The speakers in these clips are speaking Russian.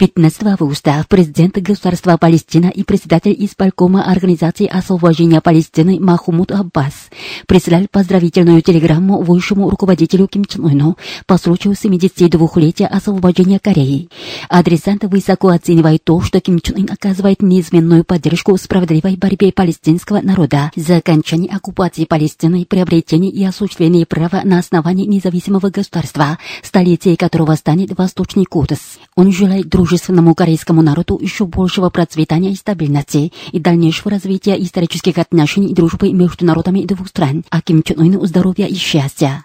15 августа президент государства Палестина и председатель исполкома Организации освобождения Палестины Махмуд Аббас прислал поздравительную телеграмму высшему руководителю Ким Чен Ыну по случаю 72-летия освобождения Кореи. Адресант высоко оценивает то, что Ким Чен Ын оказывает неизменную поддержку справедливой борьбе палестинского народа за окончание оккупации Палестины, приобретение и осуществление права на основании независимого государства, столицей которого станет Восточный Кудс. Он желает дружбы дружественному корейскому народу еще большего процветания и стабильности и дальнейшего развития исторических отношений и дружбы между народами двух стран, а Ким Чен Ыну здоровья и счастья.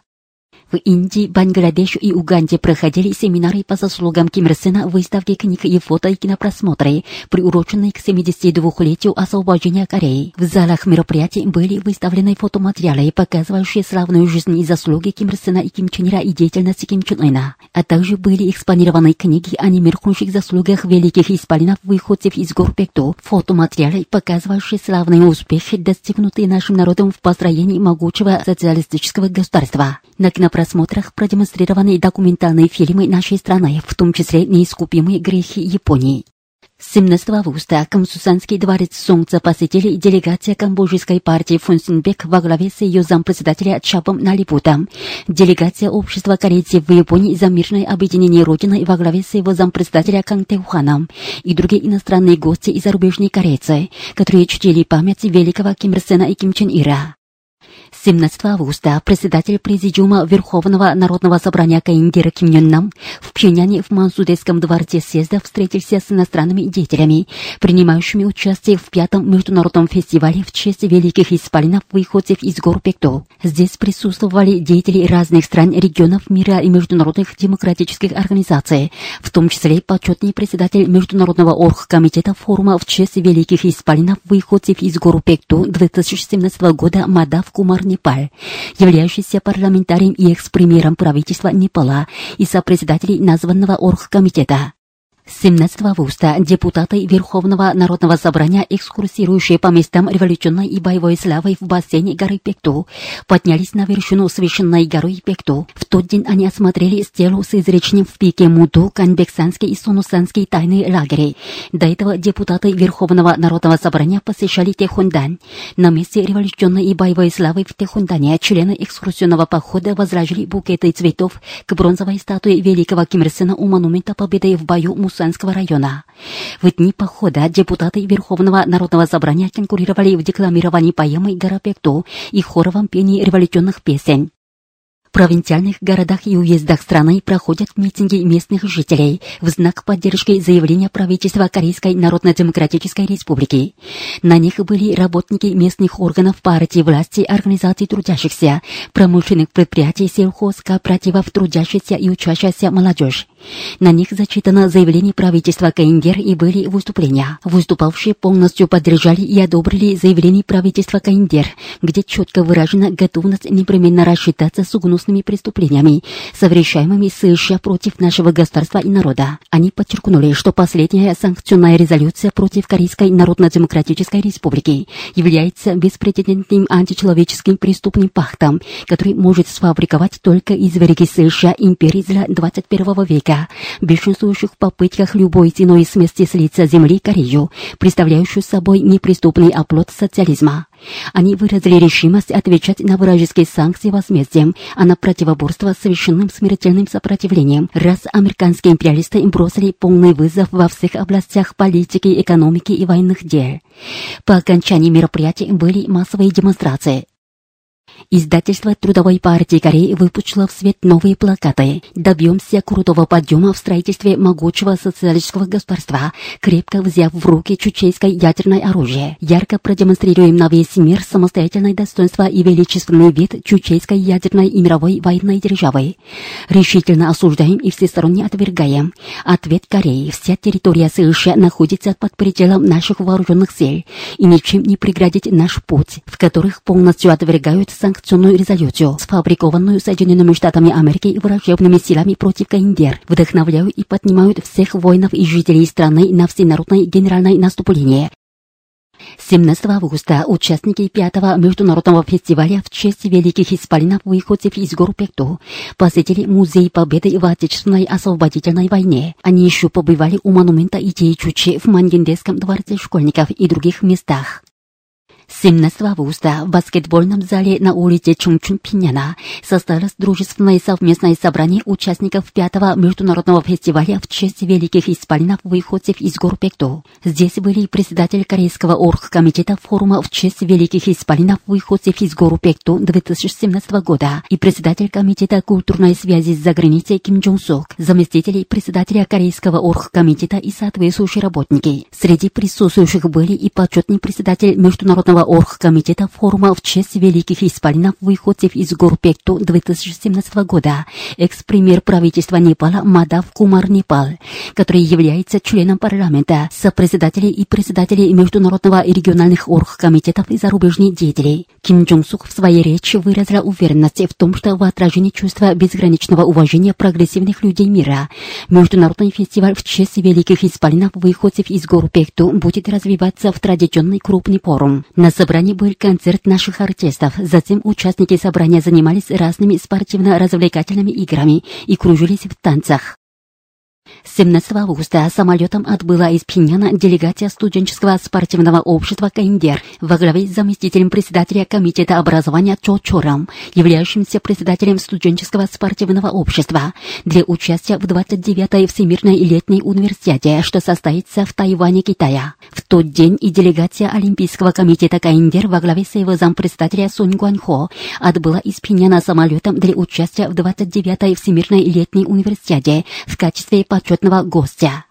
В Индии, Бангладеш и Уганде проходили семинары по заслугам Ким Ир Сена, выставки книг и фото и кинопросмотры, приуроченные к 72-летию освобождения Кореи. В залах мероприятий были выставлены фотоматериалы, показывающие славную жизнь и заслуги Ким Ир Сена и Ким Чен Ира и деятельности Ким Чен Ына, а также были экспонированы книги о немеркнущих заслугах великих исполинов выходцев из гор Пекто, фотоматериалы, показывающие славные успехи, достигнутые нашим народом в построении могучего социалистического государства. На кинопросмотрах продемонстрированы документальные фильмы нашей страны, в том числе «Неискупимые грехи Японии». 17 августа Камсусанский дворец Солнца посетили делегация камбоджийской партии Фунсинбек во главе с ее зампредседателя Чапом Налипутом, делегация общества корейцев в Японии за мирное объединение Родины во главе с его зампредседателя Канг Тэуханом и другие иностранные гости и зарубежные корейцы, которые чтили память великого Ким Ир Сена и Ким Чен Ира. 17 августа председатель Президиума Верховного Народного Собрания Каиндира Ким Йон Нам в Пхеняне в Мансудейском дворце съезда встретился с иностранными деятелями, принимающими участие в пятом международном фестивале в честь великих исполинов выходцев из гор Пекто. Здесь присутствовали деятели разных стран, регионов мира и международных демократических организаций, в том числе почетный председатель Международного оргкомитета форума в честь великих исполинов выходцев из гор Пекто 2017 года Мадав Кумар Непаль, являющийся парламентарием и экс-премьером правительства Непала и сопредседателей названного оргкомитета. 17 августа депутаты Верховного Народного Собрания, экскурсирующие по местам революционной и боевой славы в бассейне горы Пекту, поднялись на вершину священной горы Пекту. В тот день они осмотрели стелу с изречением в пике Муду, Канбексанский и Сунусанский тайные лагеря. До этого депутаты Верховного Народного Собрания посещали Техундан. На месте революционной и боевой славы в Техундане члены экскурсионного похода возложили букеты цветов к бронзовой статуе великого Ким Ир Сена у монумента победы в бою Мусанского района. В дни похода депутаты Верховного Народного Собрания конкурировали в декламировании поэмы «Гарапекто» и хоровом пении революционных песен. В провинциальных городах и уездах страны проходят митинги местных жителей в знак поддержки заявления правительства Корейской Народно-Демократической Республики. На них были работники местных органов партии власти, организаций трудящихся, промышленных предприятий, сельхозкооперативов, трудящихся и учащаяся молодежь. На них зачитано заявление правительства КНДР и были выступления. Выступавшие полностью поддержали и одобрили заявление правительства КНДР, где четко выражена готовность непременно рассчитаться с гнусными преступлениями, совершаемыми США против нашего государства и народа. Они подчеркнули, что последняя санкционная резолюция против Корейской Народно-Демократической Республики является беспрецедентным античеловеческим преступным пактом, который может сфабриковать только изверги США империи для 21 века века, бешенствующих в попытках любой ценой смести с лица земли Корею, представляющую собой неприступный оплот социализма. Они выразили решимость отвечать на вражеские санкции возмездием, а на противоборство совершенным смертельным сопротивлением, раз американские империалисты бросили полный вызов во всех областях политики, экономики и военных дел. По окончании мероприятия были массовые демонстрации. Издательство Трудовой партии Кореи выпустило в свет новые плакаты «Добьемся крутого подъема в строительстве могучего социалистического государства, крепко взяв в руки чучейское ядерное оружие. Ярко продемонстрируем на весь мир самостоятельное достоинство и величественный вид чучейской ядерной и мировой военной державы. Решительно осуждаем и всесторонне отвергаем. Ответ Кореи. Вся территория США находится под пределом наших вооруженных сил и ничем не преградить наш путь, в которых полностью отвергают санкционную резолюцию, сфабрикованную Соединенными Штатами Америки и враждебными силами против КНДР, вдохновляют и поднимают всех воинов и жителей страны на всенародное генеральное наступление, 17 августа участники пятого международного фестиваля в честь великих исполинов выходцев из гор Пекту посетили Музей Победы в Отечественной освободительной войне. Они еще побывали у монумента идеи Чучи в Мангендесском дворце школьников и других местах. 17 августа в баскетбольном зале на улице Чунчун-Пиняна состоялось дружественное совместное собрание участников пятого международного фестиваля в честь великих исполинов выходцев из гор Пекту. Здесь были председатель Корейского оргкомитета форума в честь великих исполинов выходцев из гор Пекту 2017 года и председатель комитета культурной связи за границей Ким Джон Сук, заместители председателя Корейского оргкомитета и соответствующие работники. Среди присутствующих были и почетный председатель международного Международного оргкомитета форума в честь великих исполинов выходцев из гор Пекту 2017 года, экс-премьер правительства Непала Мадав Кумар Непал, который является членом парламента, сопредседателей и председателей Международного и региональных оргкомитетов и зарубежных деятелей. Ким Джонг Сук в своей речи выразил уверенность в том, что в отражении чувства безграничного уважения прогрессивных людей мира Международный фестиваль в честь великих исполинов выходцев из гор Пекту будет развиваться в традиционный крупный форум. На собрании был концерт наших артистов. Затем участники собрания занимались разными спортивно-развлекательными играми и кружились в танцах. 17 августа самолетом отбыла из Пхеньяна делегация студенческого спортивного общества КНДР во главе с заместителем председателя Комитета образования Чо Чором, являющимся председателем студенческого спортивного общества, для участия в 29-й Всемирной летней универсиаде, что состоится в Тайване, Китая. В тот день и делегация Олимпийского комитета КНДР во главе с его зампредседателя Сунь Гуанхо отбыла из Пхеньяна самолетом для участия в 29-й Всемирной летней универсиаде в качестве почетного гостя.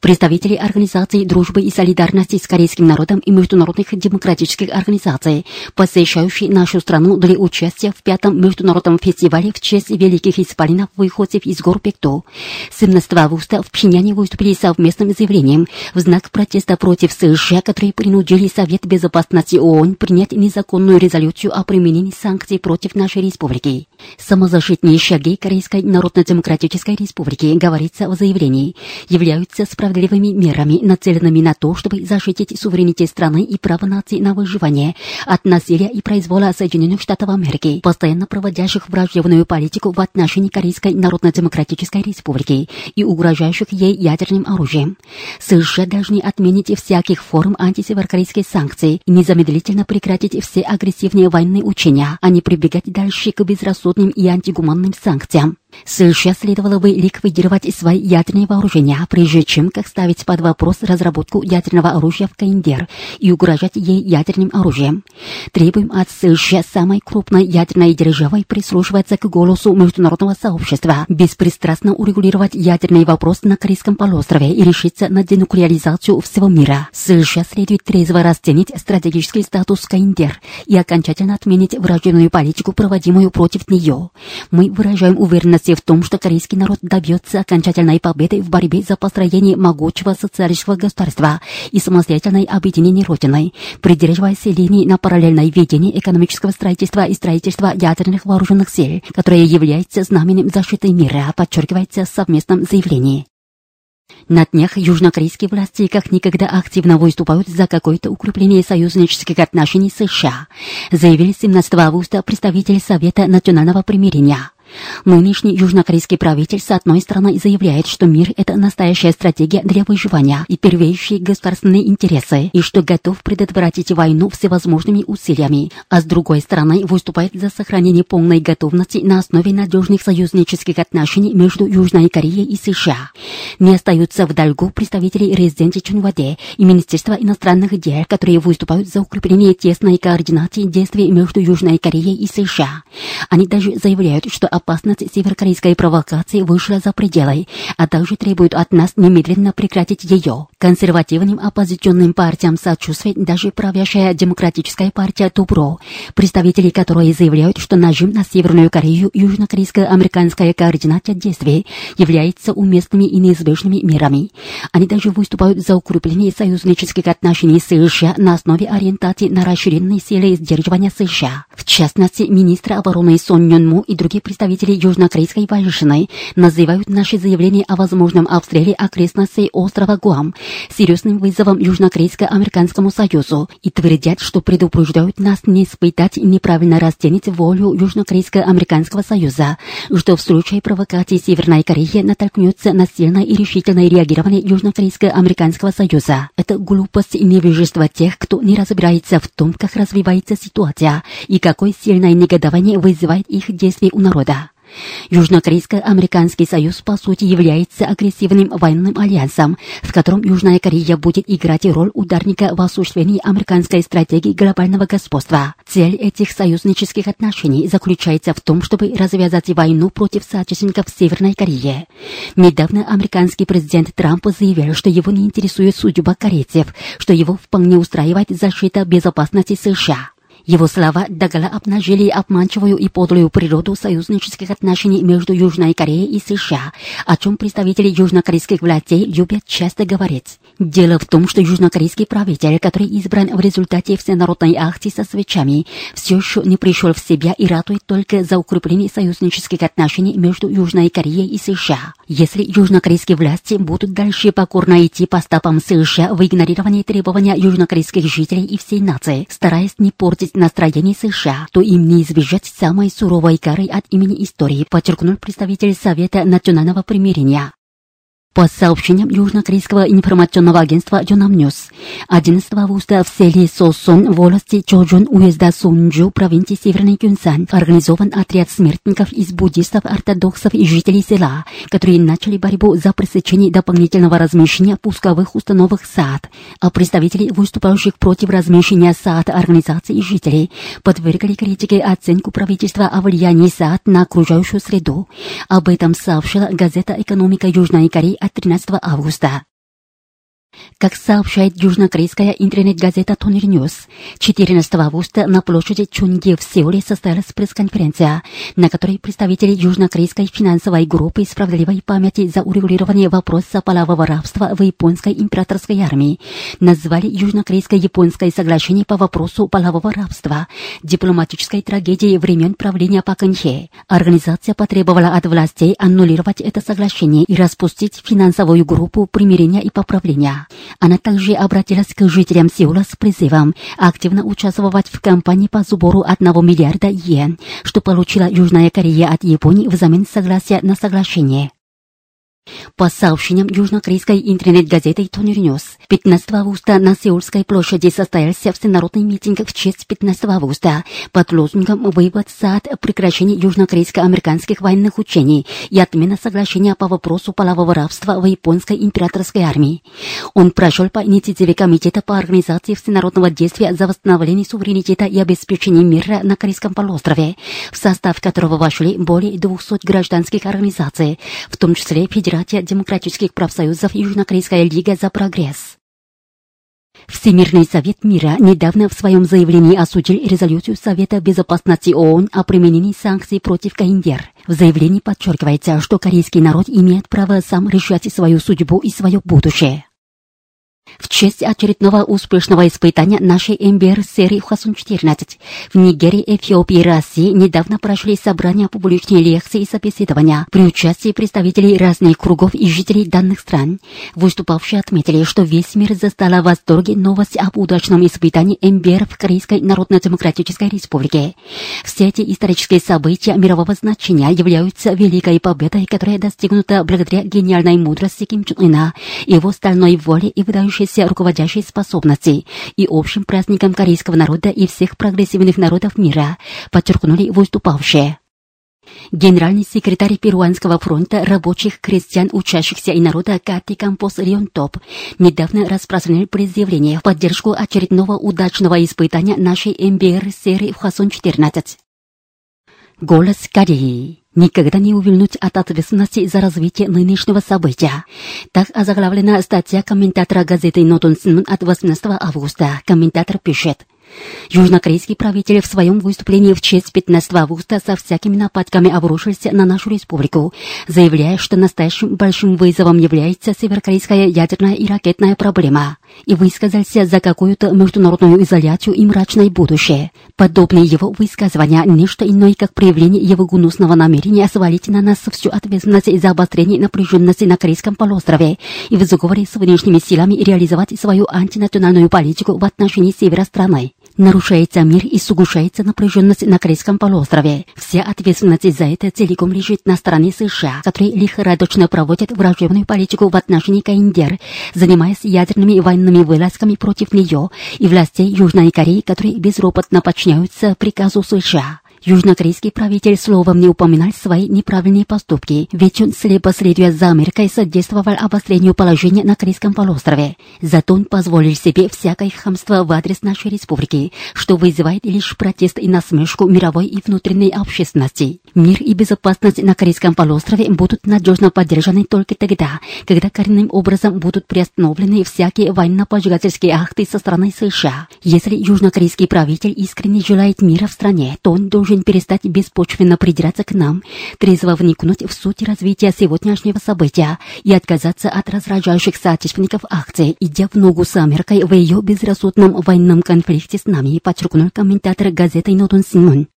Представители Организации дружбы и солидарности с корейским народом и международных демократических организаций, посещающие нашу страну для участия в пятом международном фестивале в честь великих исполинов выходцев из гор Пекту. 17 августа в Пхеняне выступили совместным заявлением в знак протеста против США, которые принудили Совет Безопасности ООН принять незаконную резолюцию о применении санкций против нашей республики. Самозащитные шаги Корейской Народно-Демократической Республики, говорится в заявлении, являются справедливыми мерами, нацеленными на то, чтобы защитить суверенитет страны и право нации на выживание от насилия и произвола Соединенных Штатов Америки, постоянно проводящих враждебную политику в отношении Корейской Народно-Демократической Республики и угрожающих ей ядерным оружием. США должны отменить всяких форм антисеверокорейских санкций и незамедлительно прекратить все агрессивные военные учения, а не прибегать дальше к безрассудным и антигуманным санкциям. США следовало бы ликвидировать свои ядерные вооружения, прежде чем как ставить под вопрос разработку ядерного оружия в КНДР и угрожать ей ядерным оружием. Требуем от США самой крупной ядерной державой прислушиваться к голосу международного сообщества, беспристрастно урегулировать ядерный вопрос на Корейском полуострове и решиться на денуклеаризацию всего мира. США следует трезво расценить стратегический статус КНДР и окончательно отменить враждебную политику, проводимую против нее. Мы выражаем уверенность в том, что корейский народ добьется окончательной победы в борьбе за построение могучего социалистического государства и самостоятельной объединение Родиной, придерживаясь линии на параллельное ведение экономического строительства и строительства ядерных вооруженных сил, которое является знаменем защиты мира, подчеркивается в совместном заявлении. На днях южнокорейские власти как никогда активно выступают за какое-то укрепление союзнических отношений с США, заявили 17 августа представитель Совета национального примирения. Нынешний южнокорейский правитель с одной стороны заявляет, что мир – это настоящая стратегия для выживания и первейшие государственные интересы, и что готов предотвратить войну всевозможными усилиями, а с другой стороны выступает за сохранение полной готовности на основе надежных союзнических отношений между Южной Кореей и США. Не остаются в долгу представители резиденции Чунваде и Министерства иностранных дел, которые выступают за укрепление тесной координации действий между Южной Кореей и США. Они даже заявляют, что опасность северокорейской провокации вышла за пределы, а также требуют от нас немедленно прекратить ее. Консервативным оппозиционным партиям сочувствует даже правящая демократическая партия Тубро, представители которой заявляют, что нажим на Северную Корею южнокорейско-американская координация действий является уместными и неизбежными мерами. Они также выступают за укрепление союзнических отношений США на основе ориентации на расширенные силы сдерживания США. В частности, министр обороны Сон Нён Му и другие представители южнокорейской военщины называют наши заявления о возможном обстреле окрестностей острова Гуам серьезным вызовом Южнокорейско-Американскому союзу и твердят, что предупреждают нас не испытать и неправильно расценить волю Южнокорейско-Американского союза, что в случае провокации Северной Кореи натолкнется на сильное и решительное реагирование Южнокорейско-Американского союза. Это глупость и невежество тех, кто не разбирается в том, как развивается ситуация и какое сильное негодование вызывает их действия у народа. Южнокорейско-американский союз по сути является агрессивным военным альянсом, в котором Южная Корея будет играть роль ударника в осуществлении американской стратегии глобального господства. Цель этих союзнических отношений заключается в том, чтобы развязать войну против соотечественников Северной Кореи. Недавно американский президент Трамп заявил, что его не интересует судьба корейцев, что его вполне устраивает защита безопасности США. Его слова Дагала обнажили обманчивую и подлую природу союзнических отношений между Южной Кореей и США, о чем представители южнокорейских властей любят часто говорить. Дело в том, что южнокорейский правитель, который избран в результате всенародной акции со свечами, все еще не пришел в себя и ратует только за укрепление союзнических отношений между Южной Кореей и США. Если южнокорейские власти будут дальше покорно идти по стопам США в игнорировании требования южнокорейских жителей и всей нации, стараясь не портить настроение США, то им не избежать самой суровой кары от имени истории, подчеркнул представитель Совета национального примирения. По сообщениям Южнокорейского информационного агентства Юнамнюс, 11 августа в селе Сосон в области Чожун уезда Сунджу провинции Северный Кюнсан организован отряд смертников из буддистов, ортодоксов и жителей села, которые начали борьбу за пресечение дополнительного размещения пусковых установок САД, а представители выступающих против размещения САД организаций и жителей подвергли критике оценку правительства о влиянии САД на окружающую среду. Об этом сообщила газета «Экономика Южной Кореи» от 13 августа. Как сообщает южнокорейская интернет-газета Тонир News, 14 августа на площади Чунги в Сеуле состоялась пресс-конференция, на которой представители южнокорейской финансовой группы справедливой памяти за урегулирование вопроса полового рабства в японской императорской армии назвали южнокорейско-японское соглашение по вопросу полового рабства дипломатической трагедией времен правления Паканхе. Организация потребовала от властей аннулировать это соглашение и распустить финансовую группу примирения и поправления. Она также обратилась к жителям Сеула с призывом активно участвовать в кампании по сбору 1 миллиарда йен, что получила Южная Корея от Японии взамен согласия на соглашение. По сообщениям южнокорейской интернет-газеты Тонир News, 15 августа на Сеульской площади состоялся всенародный митинг в честь 15 августа под лозунгом «Вывод САД. Прекращение южнокорейско-американских военных учений и отмена соглашения по вопросу полового рабства в японской императорской армии». Он прошел по инициативе Комитета по организации всенародного действия за восстановление суверенитета и обеспечение мира на Корейском полуострове, в состав которого вошли более 200 гражданских организаций, в том числе Федерация демократических профсоюзов Южнокорейская лига за прогресс. Всемирный совет мира недавно в своем заявлении осудил резолюцию Совета безопасности ООН о применении санкций против КНДР. В заявлении подчеркивается, что корейский народ имеет право сам решать свою судьбу и свое будущее. В честь очередного успешного испытания нашей МБР серии Хасун-14 в Нигерии, Эфиопии и России недавно прошли собрания публичные лекции и собеседования при участии представителей разных кругов и жителей данных стран. Выступавшие отметили, что весь мир застала в восторге новость об удачном испытании МБР в Корейской Народно-Демократической Республике. Все эти исторические события мирового значения являются великой победой, которая достигнута благодаря гениальной мудрости Ким Чун Ына, его стальной воле и выдающейся выдающейся руководящей способности и общим праздником корейского народа и всех прогрессивных народов мира, подчеркнули выступавшие. Генеральный секретарь Перуанского фронта рабочих, крестьян, учащихся и народа Кати Кампос Рион Топ недавно распространил предъявление в поддержку очередного удачного испытания нашей МБР серии в Хасон-14. Голос Кореи. Никогда не увильнуть от ответственности за развитие нынешнего события. Так озаглавлена статья комментатора газеты «Нотон Синмун» от 18 августа. Комментатор пишет. Южнокорейский правитель в своем выступлении в честь 15 августа со всякими нападками обрушился на нашу республику, заявляя, что настоящим большим вызовом является северокорейская ядерная и ракетная проблема, и высказался за какую-то международную изоляцию и мрачное будущее. Подобные его высказывания – не что иное, как проявление его гнусного намерения свалить на нас всю ответственность за обострение напряженности на Корейском полуострове и в заговоре с внешними силами реализовать свою антинациональную политику в отношении севера страны. Нарушается мир и сугушается напряженность на Корейском полуострове. Вся ответственность за это целиком лежит на стороне США, которые лихорадочно проводят враждебную политику в отношении КНДР, занимаясь ядерными военными вылазками против нее и властей Южной Кореи, которые безропотно подчиняются приказу США. Южнокорейский правитель словом не упоминал свои неправильные поступки, ведь он, слепо следуя за Америкой, содействовал обострению положения на Корейском полуострове. Зато он позволил себе всякое хамство в адрес нашей республики, что вызывает лишь протест и насмешку мировой и внутренней общественности. Мир и безопасность на Корейском полуострове будут надежно поддержаны только тогда, когда коренным образом будут приостановлены всякие военно-поджигательские акты со стороны США. Если южнокорейский правитель искренне желает мира в стране, то он должен должен перестать беспочвенно придираться к нам, трезво вникнуть в суть развития сегодняшнего события и отказаться от разражающих соотечественников акций, идя в ногу с Америкой в ее безрассудном военном конфликте с нами, подчеркнул комментатор газеты «Нотон Симон».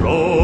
Lord.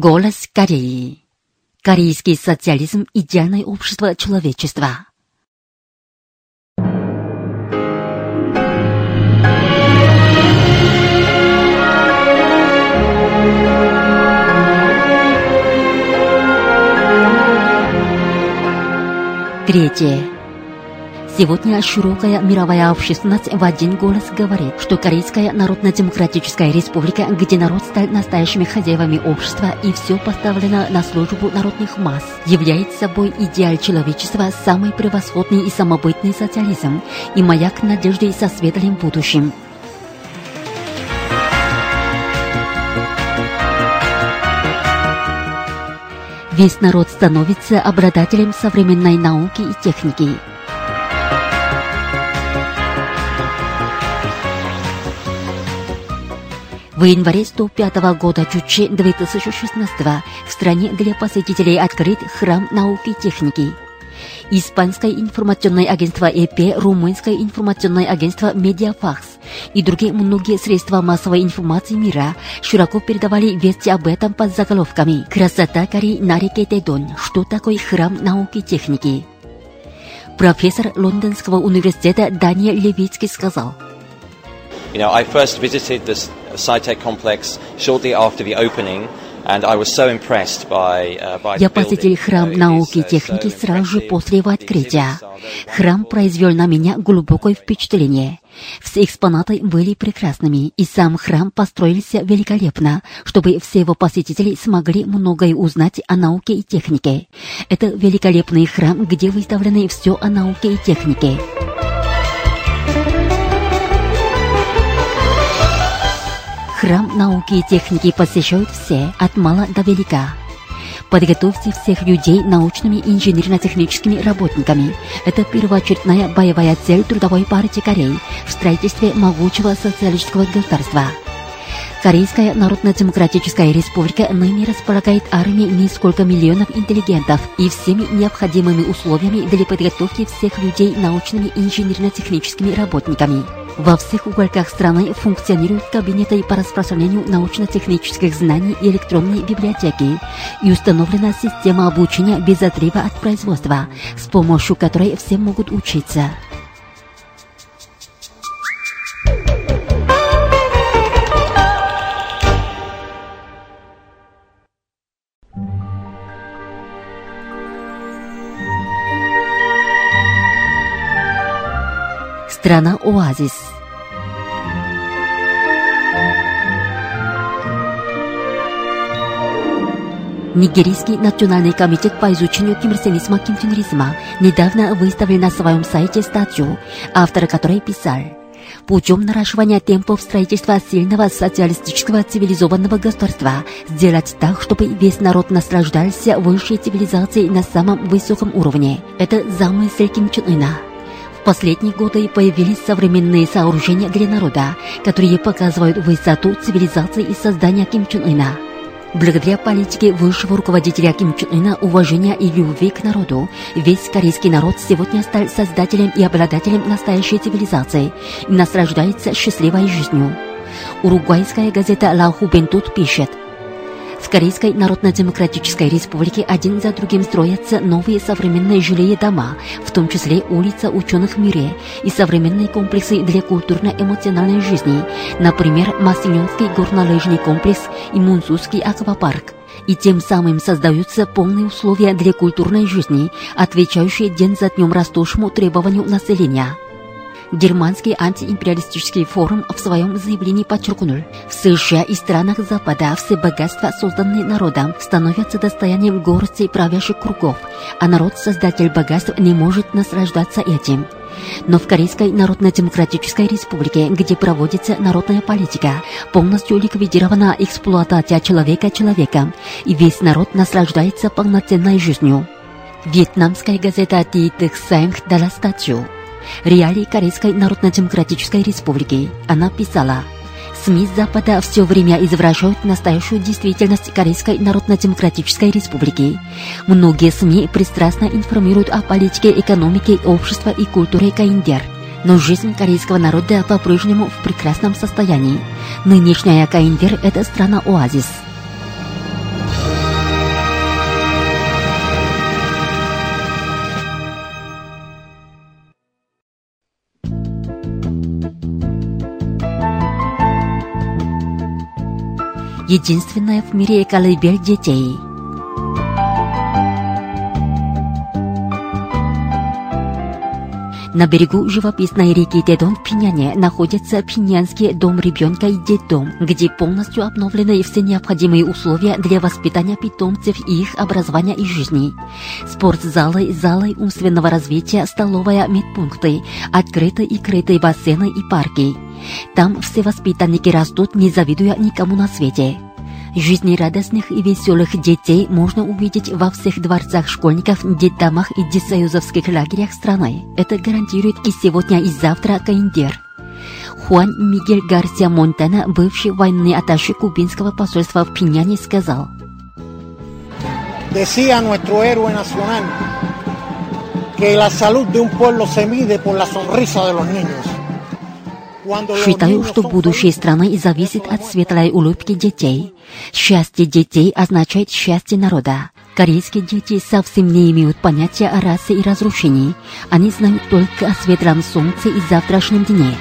Голос Кореи. Корейский социализм – идеальное общество человечества. Третье. Сегодня широкая мировая общественность в один голос говорит, что Корейская Народно-Демократическая Республика, где народ стал настоящими хозяевами общества и все поставлено на службу народных масс, является собой идеал человечества, самый превосходный и самобытный социализм и маяк надежды со светлым будущим. Весь народ становится обладателем современной науки и техники. В январе 105 года Чуче 2016 в стране для посетителей открыт храм науки и техники. Испанское информационное агентство ЭП, Румынское информационное агентство Медиафакс и другие многие средства массовой информации мира широко передавали вести об этом под заголовками «Красота Кореи на реке Тедон. Что такое храм науки и техники?» Профессор Лондонского университета Даниэль Левицкий сказал, You know, I first visited this SciTech complex shortly after the opening, uh, Я посетил храм it науки и uh, техники so сразу же после его открытия. Храм произвел на меня глубокое впечатление. Все экспонаты были прекрасными, и сам храм построился великолепно, чтобы все его посетители смогли многое узнать о науке и технике. Это великолепный храм, где выставлены все о науке и технике. Храм науки и техники посещают все, от мала до велика. Подготовьте всех людей научными инженерно-техническими работниками. Это первоочередная боевая цель Трудовой партии Кореи в строительстве могучего социалистического государства. Корейская Народно-Демократическая Республика ныне располагает армией несколько миллионов интеллигентов и всеми необходимыми условиями для подготовки всех людей научными и инженерно-техническими работниками. Во всех уголках страны функционируют кабинеты по распространению научно-технических знаний и электронные библиотеки и установлена система обучения без отрыва от производства, с помощью которой все могут учиться. Страна-оазис. Нигерийский национальный комитет по изучению кимрсенизма кимфинризма недавно выставил на своем сайте статью, автор которой писал Путем наращивания темпов строительства сильного социалистического цивилизованного государства сделать так, чтобы весь народ наслаждался высшей цивилизацией на самом высоком уровне. Это замысел Ким Чен Ына. Последние годы появились современные сооружения для народа, которые показывают высоту цивилизации и создания Ким Чен Ына. Благодаря политике высшего руководителя Ким Чен Ына, уважения и любви к народу, весь корейский народ сегодня стал создателем и обладателем настоящей цивилизации и наслаждается счастливой жизнью. Уругвайская газета «Ла Хубентут» пишет, Корейской Народно-Демократической Республике один за другим строятся новые современные жилые дома, в том числе улица ученых в мире и современные комплексы для культурно-эмоциональной жизни, например, Масиньонский горнолыжный комплекс и Мунсузский аквапарк. И тем самым создаются полные условия для культурной жизни, отвечающие день за днем растущему требованию населения. Германский антиимпериалистический форум в своем заявлении подчеркнул, в США и странах Запада все богатства, созданные народом, становятся достоянием горсти правящих кругов, а народ-создатель богатств не может наслаждаться этим. Но в Корейской Народно-Демократической Республике, где проводится народная политика, полностью ликвидирована эксплуатация человека человеком, и весь народ наслаждается полноценной жизнью. Вьетнамская газета «Ти Сэнг» дала статью реалии Корейской Народно-Демократической Республики. Она писала, СМИ Запада все время извращают настоящую действительность Корейской Народно-Демократической Республики. Многие СМИ пристрастно информируют о политике, экономике, обществе и культуре Каиндер. Но жизнь корейского народа по-прежнему в прекрасном состоянии. Нынешняя Каиндер – это страна-оазис. Единственная в мире колыбель детей. На берегу живописной реки Дедон в Пиняне находится Пинянский дом ребенка и детдом, где полностью обновлены все необходимые условия для воспитания питомцев и их образования и жизни. Спортзалы, залы умственного развития, столовая, медпункты, открытые и крытые бассейны и парки. Там все воспитанники растут, не завидуя никому на свете. Жизнерадостных и веселых детей можно увидеть во всех дворцах школьников, детдомах и детсоюзовских лагерях страны. Это гарантирует и сегодня, и завтра Каиндер. Хуан Мигель Гарсия Монтана, бывший военный атташе кубинского посольства в Пиняне, сказал. Decía nuestro héroe nacional que la salud de un pueblo. Считаю, что будущее страны зависит от светлой улыбки детей. Счастье детей означает счастье народа. Корейские дети совсем не имеют понятия о расе и разрушении. Они знают только о светлом солнце и завтрашнем дне.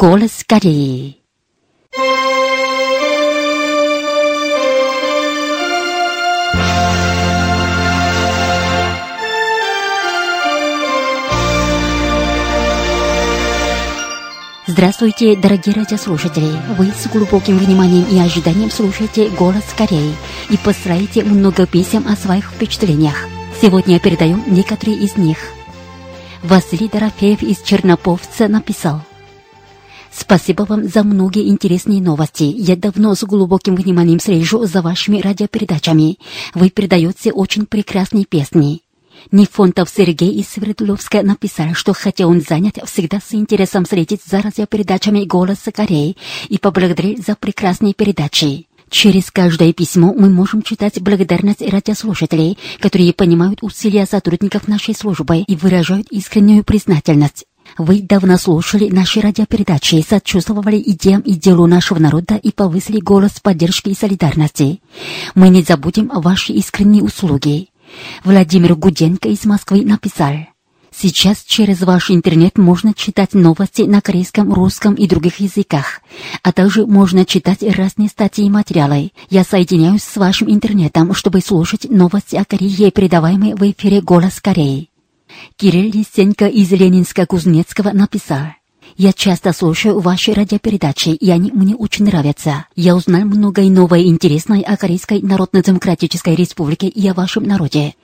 Голос Кореи. Здравствуйте, дорогие радиослушатели! Вы с глубоким вниманием и ожиданием слушаете «Голос Кореи» и посылаете много писем о своих впечатлениях. Сегодня передаю некоторые из них. Василий Дорофеев из Черноповца написал Спасибо вам за многие интересные новости. Я давно с глубоким вниманием слежу за вашими радиопередачами. Вы передаете очень прекрасные песни. Нефонтов Сергей из Свердловска написал, что хотя он занят, всегда с интересом следит за радиопередачами «Голоса Кореи» и поблагодарил за прекрасные передачи. Через каждое письмо мы можем читать благодарность радиослушателей, которые понимают усилия сотрудников нашей службы и выражают искреннюю признательность. Вы давно слушали наши радиопередачи, сочувствовали идеям и делу нашего народа и повысили голос поддержки и солидарности. Мы не забудем о вашей искренней услуге. Владимир Гуденко из Москвы написал. Сейчас через ваш интернет можно читать новости на корейском, русском и других языках, а также можно читать разные статьи и материалы. Я соединяюсь с вашим интернетом, чтобы слушать новости о Корее, передаваемые в эфире «Голос Кореи». Кирилл Лисенко из Ленинска-Кузнецкого написал. Я часто слушаю ваши радиопередачи, и они мне очень нравятся. Я узнал многое новое и интересное о Корейской Народно-Демократической Республике и о вашем народе.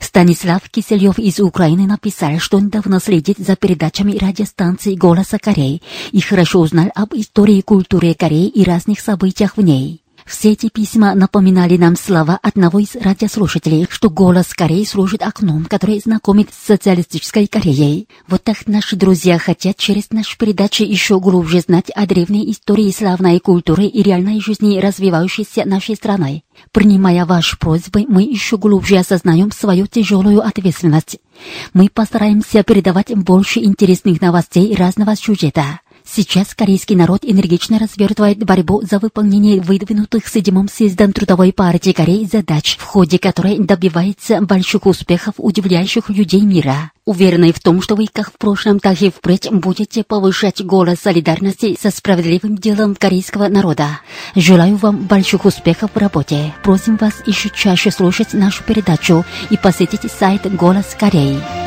Станислав Кисельев из Украины написал, что он давно следит за передачами радиостанции «Голоса Кореи» и хорошо узнал об истории и культуре Кореи и разных событиях в ней. Все эти письма напоминали нам слова одного из радиослушателей, что голос Кореи служит окном, которое знакомит с социалистической Кореей. Вот так наши друзья хотят через наши передачи еще глубже знать о древней истории славной культуры и реальной жизни развивающейся нашей страны. Принимая ваши просьбы, мы еще глубже осознаем свою тяжелую ответственность. Мы постараемся передавать больше интересных новостей разного сюжета. Сейчас корейский народ энергично развертывает борьбу за выполнение выдвинутых седьмым съездом Трудовой партии Кореи задач, в ходе которой добивается больших успехов, удивляющих людей мира. Уверенный в том, что вы, как в прошлом, так и впредь будете повышать голос солидарности со справедливым делом корейского народа. Желаю вам больших успехов в работе. Просим вас еще чаще слушать нашу передачу и посетить сайт «Голос Кореи».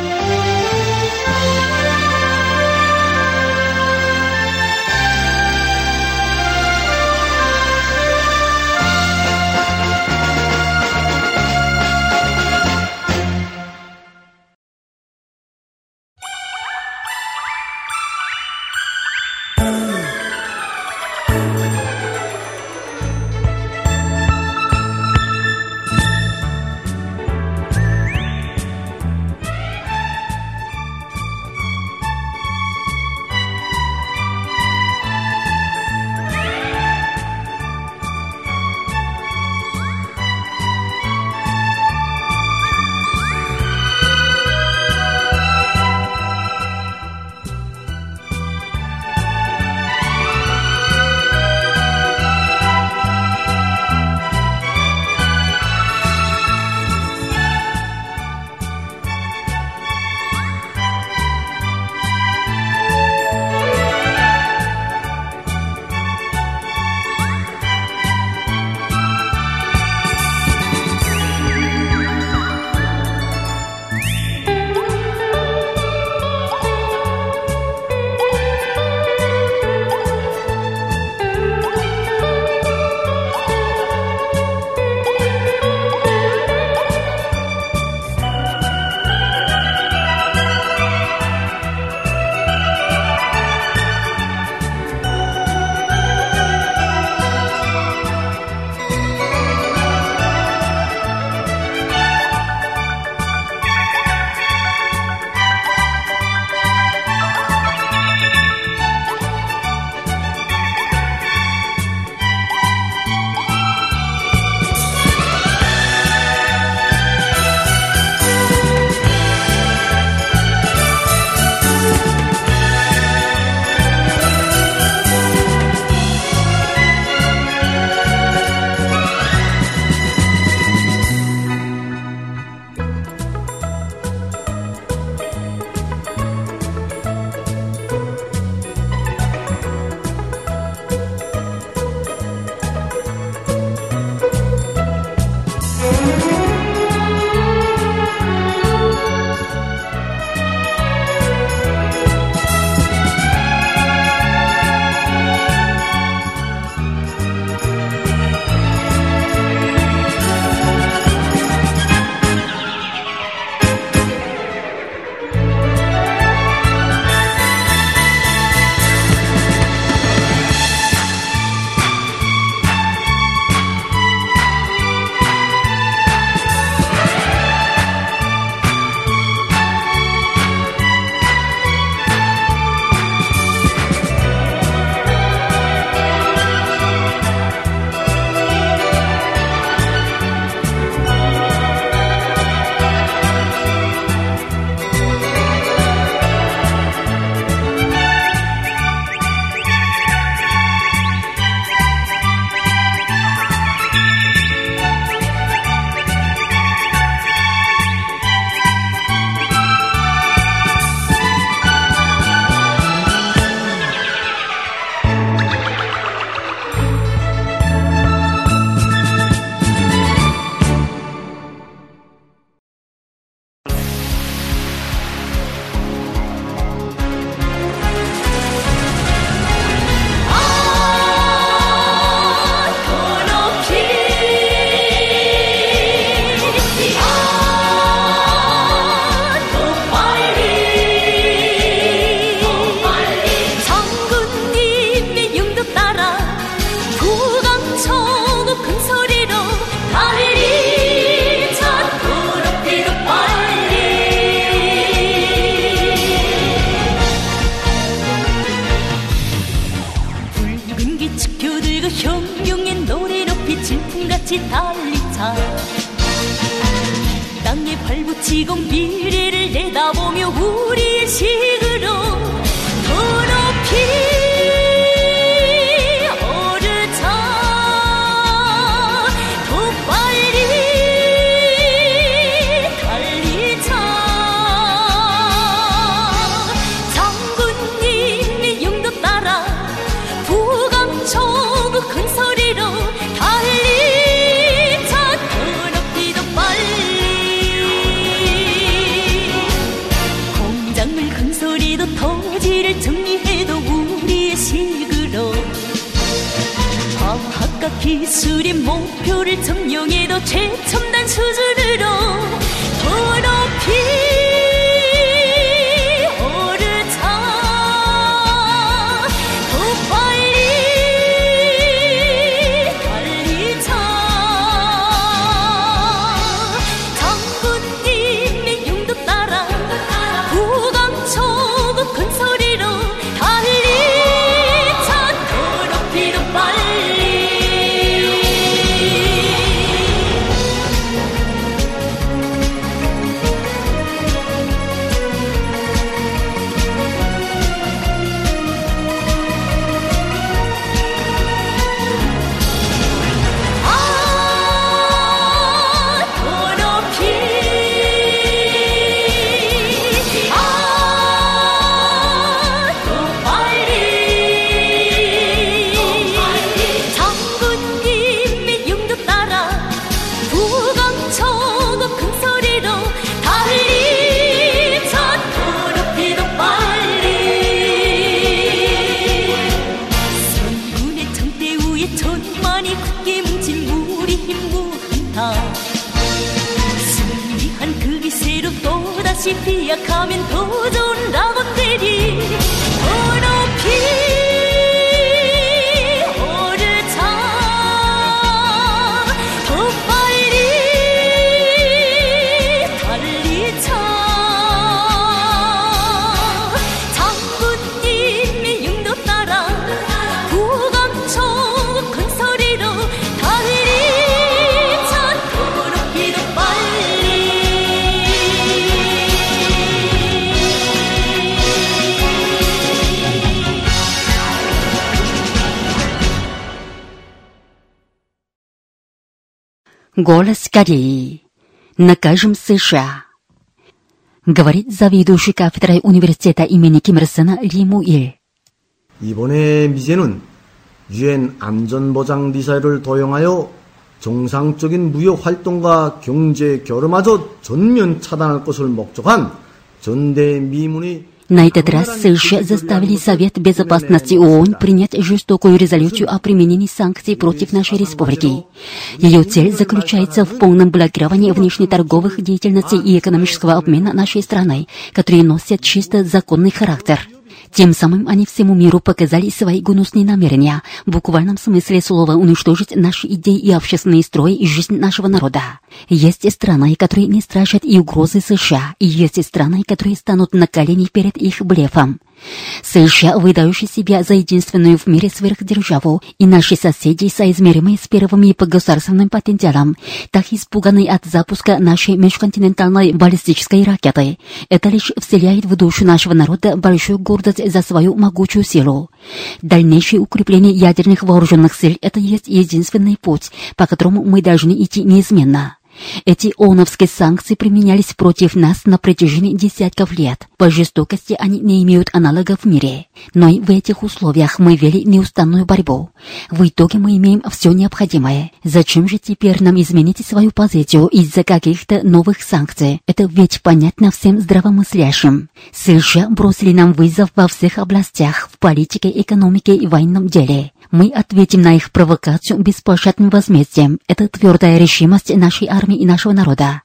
달리자. 땅에 발붙이고 미 可知 Голос Кореи. Накажем США. Говорит заведующий кафедрой университета имени Ким Ир Сена Ли Му Ил. 이번의 미제는 유엔 안전보장리사를 도용하여 정상적인 무역 활동과 경제 교류마저 전면 차단할 것을 목적한 전대 미문이 На этот раз США заставили Совет Безопасности ООН принять жестокую резолюцию о применении санкций против нашей республики. Ее цель заключается в полном блокировании внешнеторговых деятельностей и экономического обмена нашей страной, которые носят чисто законный характер. Тем самым они всему миру показали свои гнусные намерения, в буквальном смысле слова уничтожить наши идеи и общественные строи и жизнь нашего народа. Есть страны, которые не страшат и угрозы США, и есть страны, которые станут на колени перед их блефом. США, выдающие себя за единственную в мире сверхдержаву, и наши соседи, соизмеримые с первыми по государственным потенциалам, так испуганы от запуска нашей межконтинентальной баллистической ракеты. Это лишь вселяет в душу нашего народа большую гордость за свою могучую силу. Дальнейшее укрепление ядерных вооруженных сил – это есть единственный путь, по которому мы должны идти неизменно. Эти ООНовские санкции применялись против нас на протяжении десятков лет. По жестокости они не имеют аналогов в мире. Но и в этих условиях мы вели неустанную борьбу. В итоге мы имеем все необходимое. Зачем же теперь нам изменить свою позицию из-за каких-то новых санкций? Это ведь понятно всем здравомыслящим. США бросили нам вызов во всех областях, в политике, экономике и военном деле. Мы ответим на их провокацию беспощадным возмездием. Это твердая решимость нашей армии и нашего народа.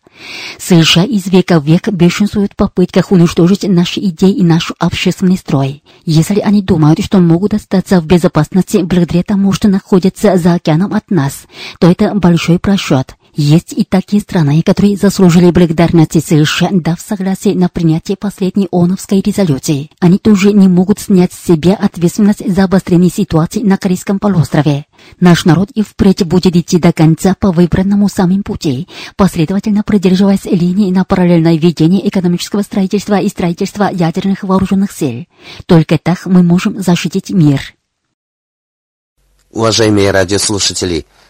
США из века в век бешенствуют в попытках уничтожить наши идеи и наш общественный строй. Если они думают, что могут остаться в безопасности благодаря тому, что находятся за океаном от нас, то это большой просчет. Есть и такие страны, которые заслужили благодарности США, дав согласие на принятие последней ООНовской резолюции. Они тоже не могут снять с себя ответственность за обострение ситуации на Корейском полуострове. Наш народ и впредь будет идти до конца по выбранному самим пути, последовательно придерживаясь линии на параллельное ведение экономического строительства и строительства ядерных вооруженных сил. Только так мы можем защитить мир. Уважаемые радиослушатели,